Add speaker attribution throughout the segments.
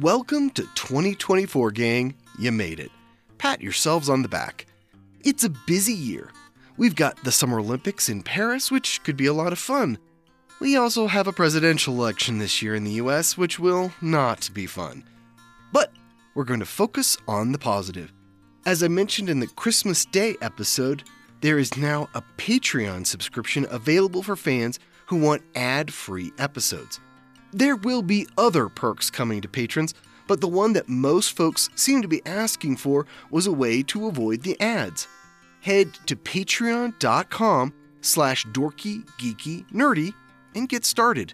Speaker 1: Welcome to 2024, gang. You made it. Pat yourselves on the back. It's a busy year. We've got the Summer Olympics in Paris, which could be a lot of fun. We also have a presidential election this year in the US, which will not be fun. But we're going to focus on the positive. As I mentioned in the Christmas Day episode, there is now a Patreon subscription available for fans who want ad free episodes. There will be other perks coming to patrons, but the one that most folks seem to be asking for was a way to avoid the ads. Head to patreon.com slash dorky geeky nerdy and get started.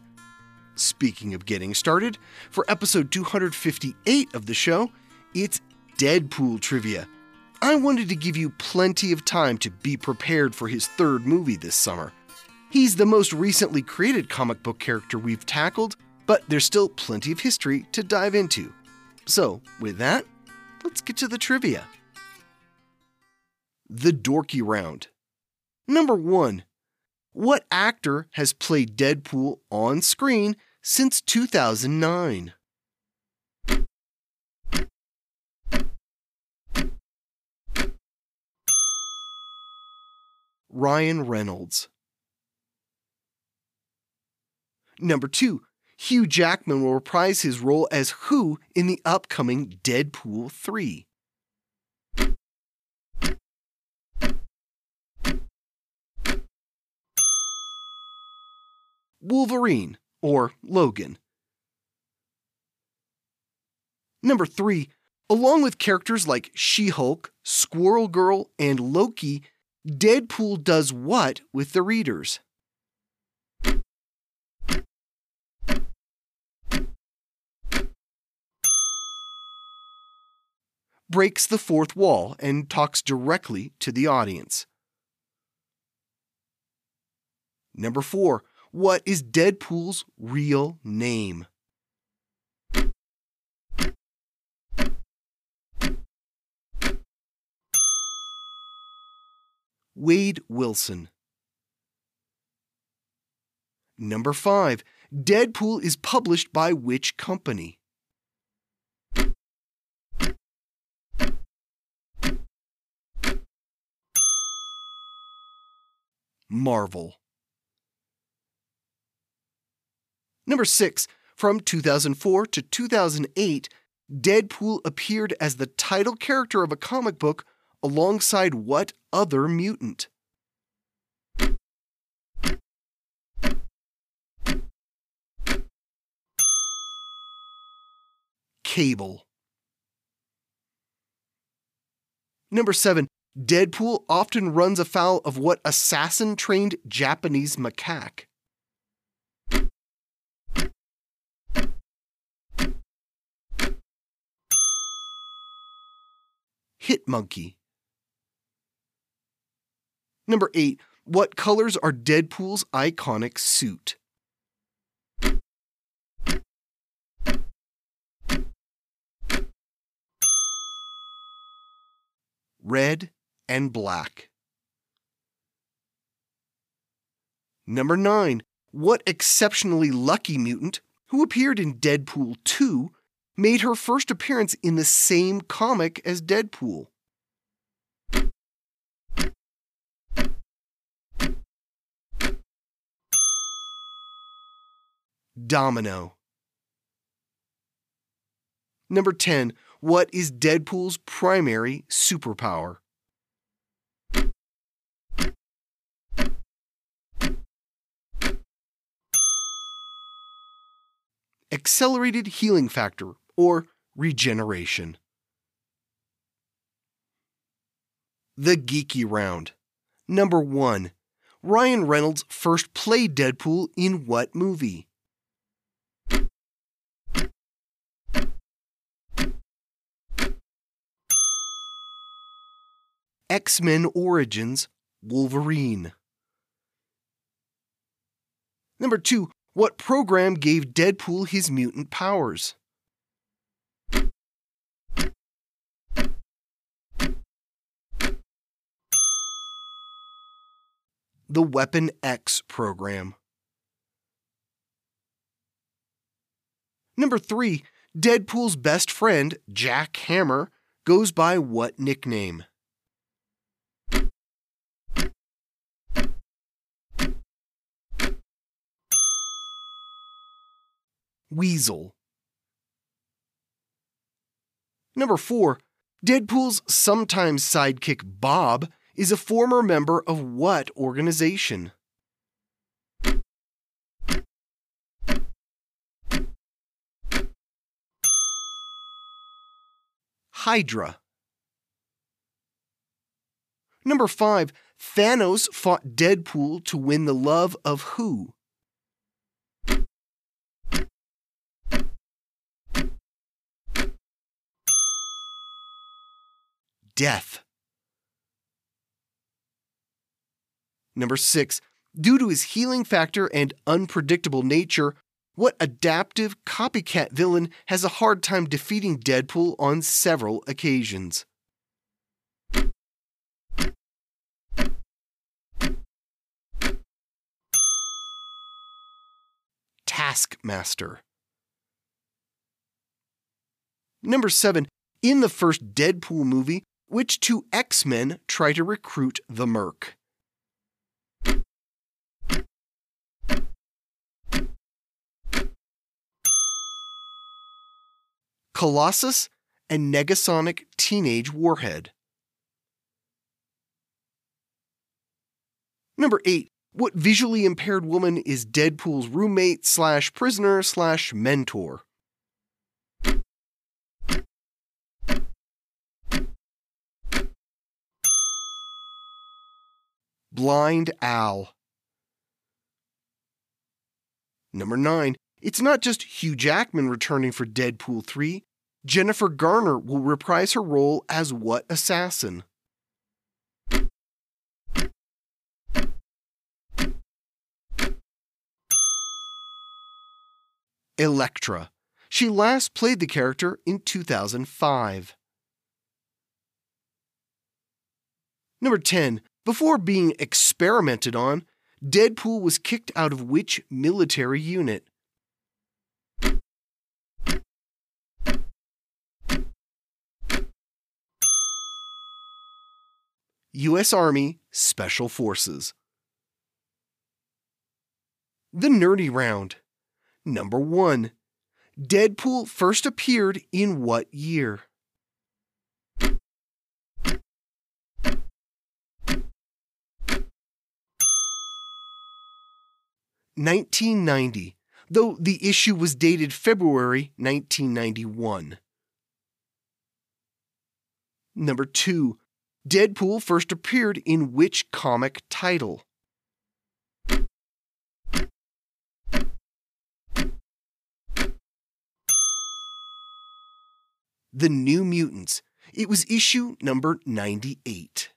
Speaker 1: Speaking of getting started, for episode 258 of the show, it's Deadpool trivia. I wanted to give you plenty of time to be prepared for his third movie this summer. He's the most recently created comic book character we've tackled, but there's still plenty of history to dive into. So, with that, let's get to the trivia. The Dorky Round. Number 1. What actor has played Deadpool on screen since 2009? Ryan Reynolds. Number 2. Hugh Jackman will reprise his role as Who in the upcoming Deadpool 3. Wolverine or Logan. Number 3. Along with characters like She Hulk, Squirrel Girl, and Loki, Deadpool does what with the readers? Breaks the fourth wall and talks directly to the audience. Number four, what is Deadpool's real name? Wade Wilson. Number five, Deadpool is published by which company? Marvel. Number 6. From 2004 to 2008, Deadpool appeared as the title character of a comic book alongside what other mutant? Cable. Number 7. Deadpool often runs afoul of what assassin trained Japanese macaque? Hit monkey. Number 8. What colors are Deadpool's iconic suit? Red, and black. Number 9. What exceptionally lucky mutant, who appeared in Deadpool 2, made her first appearance in the same comic as Deadpool? Domino. Number 10. What is Deadpool's primary superpower? Accelerated healing factor, or regeneration. The Geeky Round. Number 1. Ryan Reynolds first played Deadpool in what movie? X Men Origins Wolverine. Number 2. What program gave Deadpool his mutant powers? The Weapon X program. Number 3. Deadpool's best friend, Jack Hammer, goes by what nickname? Weasel. Number 4. Deadpool's sometimes sidekick Bob is a former member of what organization? Hydra. Number 5. Thanos fought Deadpool to win the love of who? Death. Number 6. Due to his healing factor and unpredictable nature, what adaptive copycat villain has a hard time defeating Deadpool on several occasions? Taskmaster. Number 7. In the first Deadpool movie, which two X Men try to recruit the Merc? Colossus and Negasonic Teenage Warhead. Number 8. What visually impaired woman is Deadpool's roommate slash prisoner slash mentor? Blind Al. Number 9. It's not just Hugh Jackman returning for Deadpool 3. Jennifer Garner will reprise her role as what assassin? Elektra. She last played the character in 2005. Number 10. Before being experimented on, Deadpool was kicked out of which military unit? U.S. Army Special Forces. The Nerdy Round. Number 1. Deadpool first appeared in what year? Nineteen ninety, though the issue was dated February 1991. Number 2. Deadpool first appeared in which comic title? The New Mutants. It was issue number 98.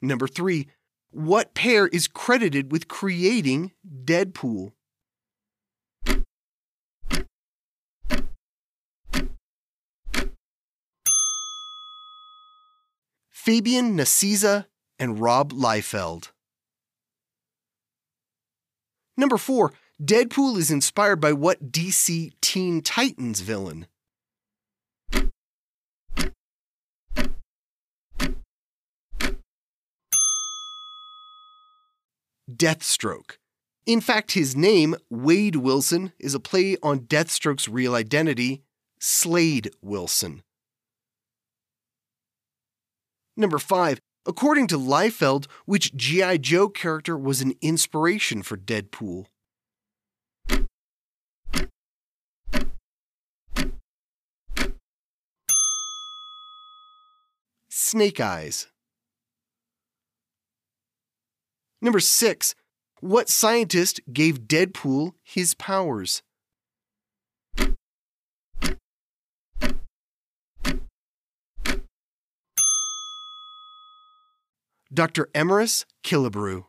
Speaker 1: Number 3. What pair is credited with creating Deadpool? Fabian Nicieza and Rob Liefeld. Number 4. Deadpool is inspired by what DC Teen Titans villain? Deathstroke. In fact, his name, Wade Wilson, is a play on Deathstroke's real identity, Slade Wilson. Number 5. According to Liefeld, which G.I. Joe character was an inspiration for Deadpool? Snake Eyes. Number 6. What scientist gave Deadpool his powers? Dr. Emrys Killebrew.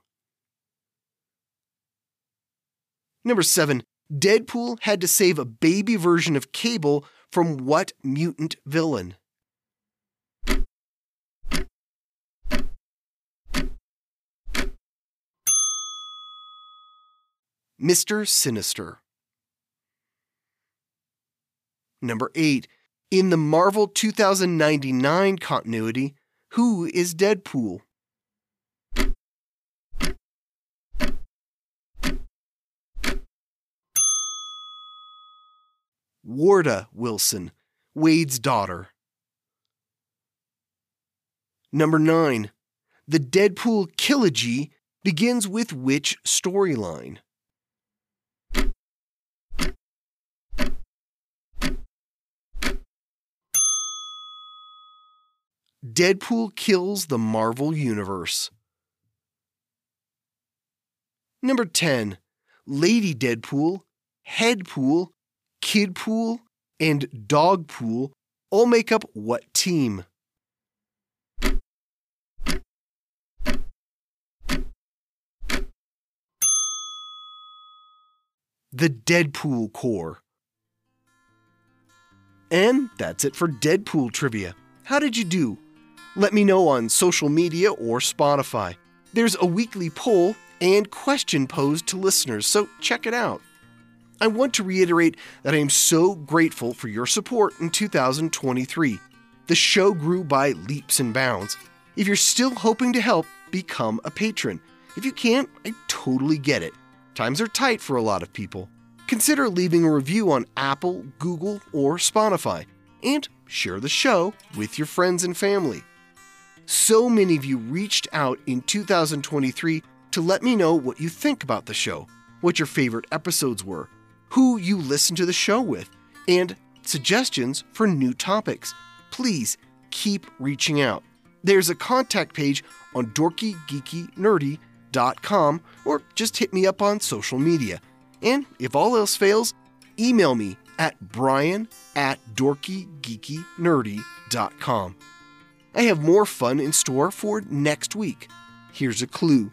Speaker 1: Number 7. Deadpool had to save a baby version of Cable from what mutant villain? Mr. Sinister. Number 8. In the Marvel 2099 continuity, who is Deadpool? Warda Wilson, Wade's daughter. Number 9. The Deadpool Killogy begins with which storyline? Deadpool kills the Marvel Universe. Number 10. Lady Deadpool, Headpool, Kidpool, and Dogpool all make up what team? The Deadpool Corps. And that's it for Deadpool trivia. How did you do? Let me know on social media or Spotify. There's a weekly poll and question posed to listeners, so check it out. I want to reiterate that I am so grateful for your support in 2023. The show grew by leaps and bounds. If you're still hoping to help, become a patron. If you can't, I totally get it. Times are tight for a lot of people. Consider leaving a review on Apple, Google, or Spotify, and share the show with your friends and family. So many of you reached out in 2023 to let me know what you think about the show, what your favorite episodes were, who you listen to the show with, and suggestions for new topics. Please keep reaching out. There's a contact page on dorkygeekynerdy.com or just hit me up on social media. And if all else fails, email me at brian at dorkygeekynerdy.com. I have more fun in store for next week. Here's a clue.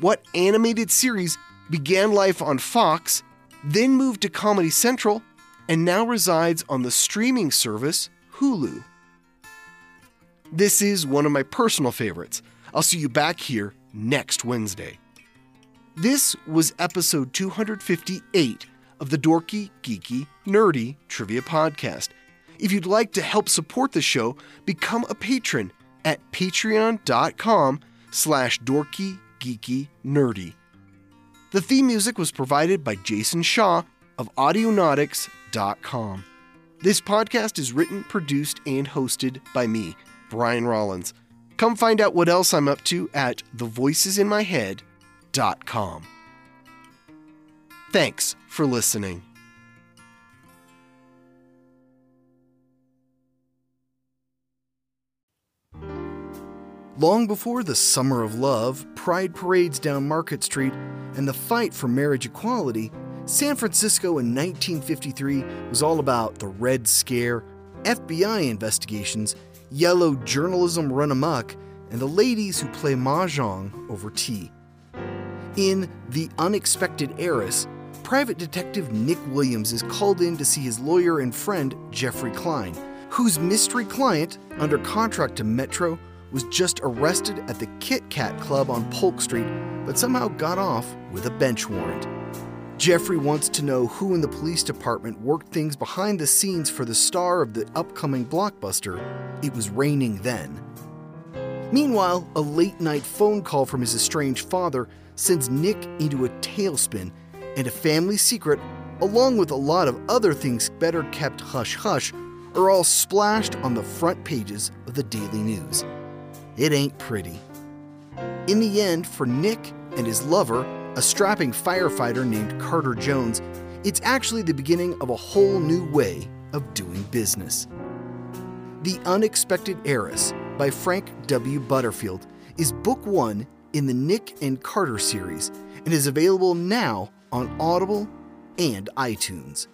Speaker 1: What animated series began life on Fox, then moved to Comedy Central, and now resides on the streaming service Hulu? This is one of my personal favorites. I'll see you back here next Wednesday. This was episode 258 of the Dorky, Geeky, Nerdy Trivia Podcast. If you'd like to help support the show, become a patron at patreon.com slash dorkygeekynerdy. The theme music was provided by Jason Shaw of audionautix.com. This podcast is written, produced, and hosted by me, Brian Rollins. Come find out what else I'm up to at thevoicesinmyhead.com. Thanks for listening. Long before the Summer of Love, pride parades down Market Street, and the fight for marriage equality, San Francisco in 1953 was all about the Red Scare, FBI investigations, yellow journalism run amok, and the ladies who play mahjong over tea. In The Unexpected Heiress, Private Detective Nick Williams is called in to see his lawyer and friend, Jeffrey Klein, whose mystery client, under contract to Metro, was just arrested at the Kit Kat Club on Polk Street, but somehow got off with a bench warrant. Jeffrey wants to know who in the police department worked things behind the scenes for the star of the upcoming blockbuster, It Was Raining Then. Meanwhile, a late night phone call from his estranged father sends Nick into a tailspin, and a family secret, along with a lot of other things better kept hush hush, are all splashed on the front pages of the Daily News. It ain't pretty. In the end, for Nick and his lover, a strapping firefighter named Carter Jones, it's actually the beginning of a whole new way of doing business. The Unexpected Heiress by Frank W. Butterfield is book one in the Nick and Carter series and is available now on Audible and iTunes.